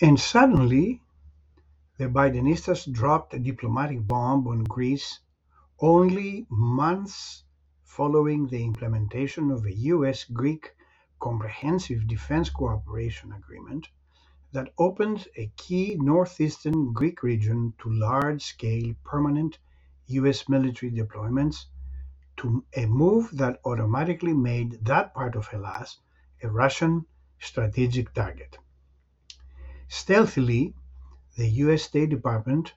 And suddenly, the Bidenistas dropped a diplomatic bomb on Greece only months following the implementation of a US Greek Comprehensive Defense Cooperation Agreement that opened a key northeastern Greek region to large scale permanent US military deployments, to a move that automatically made that part of Hellas a Russian strategic target. Stealthily, the US State Department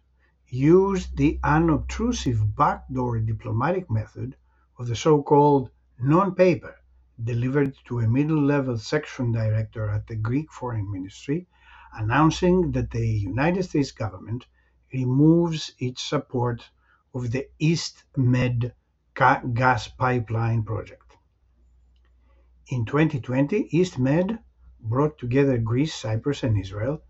used the unobtrusive backdoor diplomatic method of the so called non paper delivered to a middle level section director at the Greek Foreign Ministry announcing that the United States government removes its support of the East Med gas pipeline project. In 2020, East Med brought together Greece, Cyprus, and Israel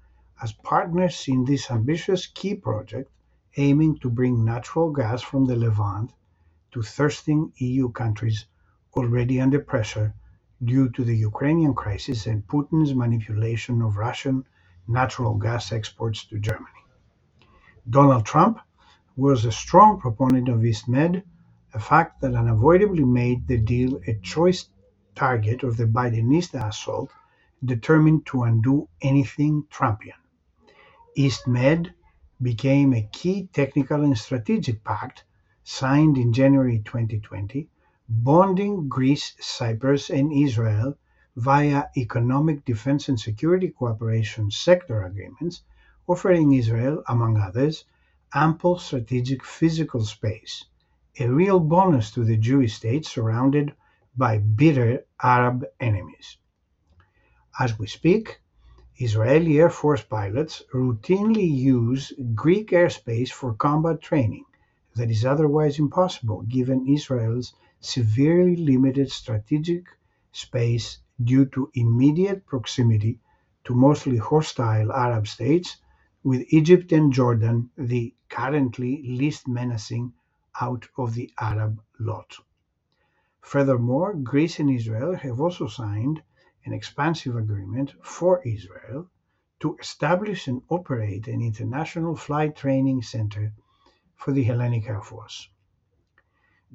as partners in this ambitious key project aiming to bring natural gas from the Levant to thirsting EU countries already under pressure due to the Ukrainian crisis and Putin's manipulation of Russian natural gas exports to Germany. Donald Trump was a strong proponent of EastMed, a fact that unavoidably made the deal a choice target of the Bidenista assault determined to undo anything Trumpian. EastMed became a key technical and strategic pact signed in January 2020, bonding Greece, Cyprus, and Israel via economic defense and security cooperation sector agreements, offering Israel, among others, ample strategic physical space, a real bonus to the Jewish state surrounded by bitter Arab enemies. As we speak, Israeli Air Force pilots routinely use Greek airspace for combat training that is otherwise impossible given Israel's severely limited strategic space due to immediate proximity to mostly hostile Arab states, with Egypt and Jordan the currently least menacing out of the Arab lot. Furthermore, Greece and Israel have also signed an expansive agreement for Israel to establish and operate an international flight training center for the Hellenic Air Force.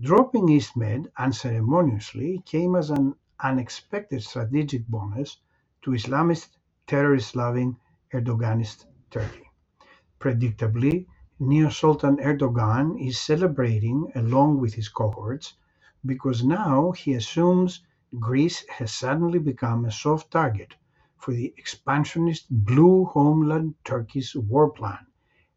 Dropping EastMed unceremoniously came as an unexpected strategic bonus to Islamist terrorist loving Erdoganist Turkey. Predictably, Neo Sultan Erdogan is celebrating along with his cohorts because now he assumes Greece has suddenly become a soft target for the expansionist blue homeland Turkey's war plan,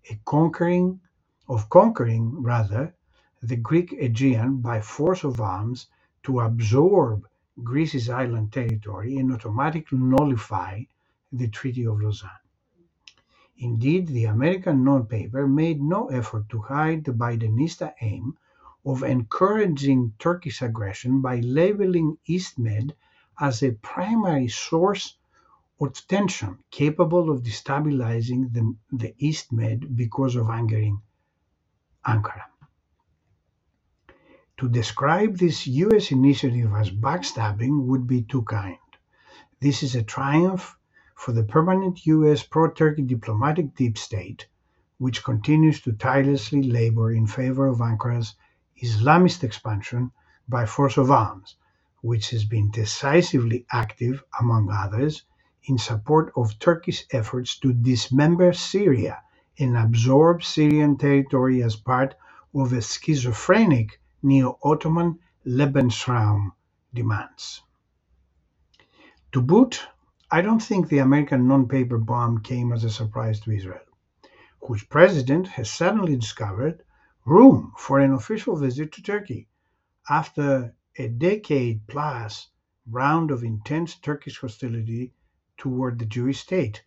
a conquering of conquering rather the Greek Aegean by force of arms to absorb Greece's island territory and automatically nullify the Treaty of Lausanne. Indeed, the American non-paper made no effort to hide the Bidenista aim of encouraging Turkish aggression by labeling EastMed as a primary source of tension capable of destabilizing the, the EastMed because of angering Ankara. To describe this US initiative as backstabbing would be too kind. This is a triumph for the permanent US pro Turkey diplomatic deep state, which continues to tirelessly labor in favor of Ankara's Islamist expansion by force of arms, which has been decisively active, among others, in support of Turkey's efforts to dismember Syria and absorb Syrian territory as part of a schizophrenic neo Ottoman Lebensraum demands. To boot, I don't think the American non paper bomb came as a surprise to Israel, whose president has suddenly discovered room for an official visit to Turkey after a decade plus round of intense Turkish hostility toward the Jewish state,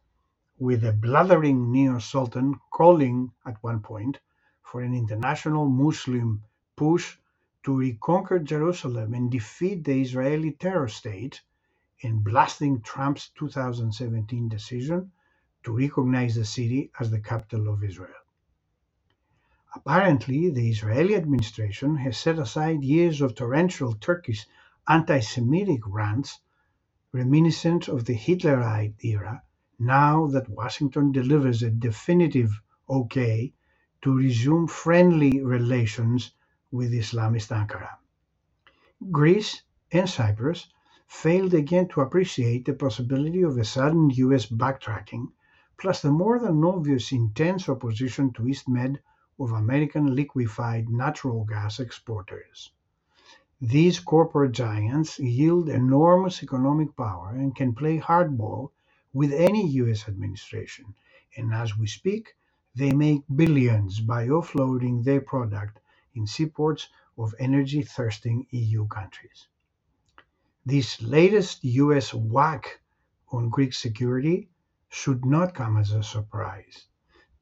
with a blathering neo Sultan calling at one point for an international Muslim push to reconquer Jerusalem and defeat the Israeli terror state, and blasting Trump's 2017 decision to recognize the city as the capital of Israel. Apparently, the Israeli administration has set aside years of torrential Turkish anti Semitic rants reminiscent of the Hitlerite era now that Washington delivers a definitive okay to resume friendly relations with Islamist Ankara. Greece and Cyprus failed again to appreciate the possibility of a sudden US backtracking, plus the more than obvious intense opposition to EastMed of American liquefied natural gas exporters. These corporate giants yield enormous economic power and can play hardball with any US administration, and as we speak, they make billions by offloading their product in seaports of energy thirsting EU countries. This latest US whack on Greek security should not come as a surprise.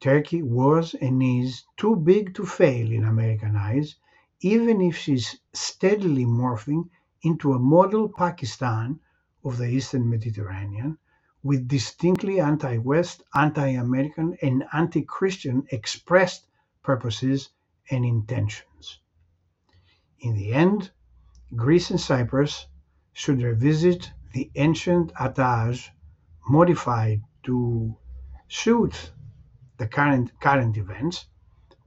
Turkey was and is too big to fail in American eyes, even if she's steadily morphing into a model Pakistan of the Eastern Mediterranean, with distinctly anti-West, anti-American, and anti-Christian expressed purposes and intentions. In the end, Greece and Cyprus should revisit the ancient adage modified to suit the current, current events,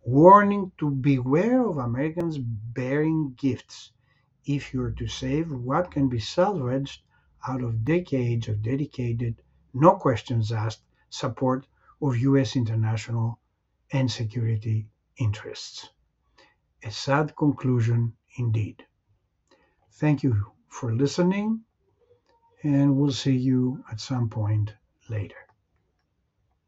warning to beware of Americans bearing gifts if you're to save what can be salvaged out of decades of dedicated, no questions asked support of U.S. international and security interests. A sad conclusion indeed. Thank you for listening, and we'll see you at some point later.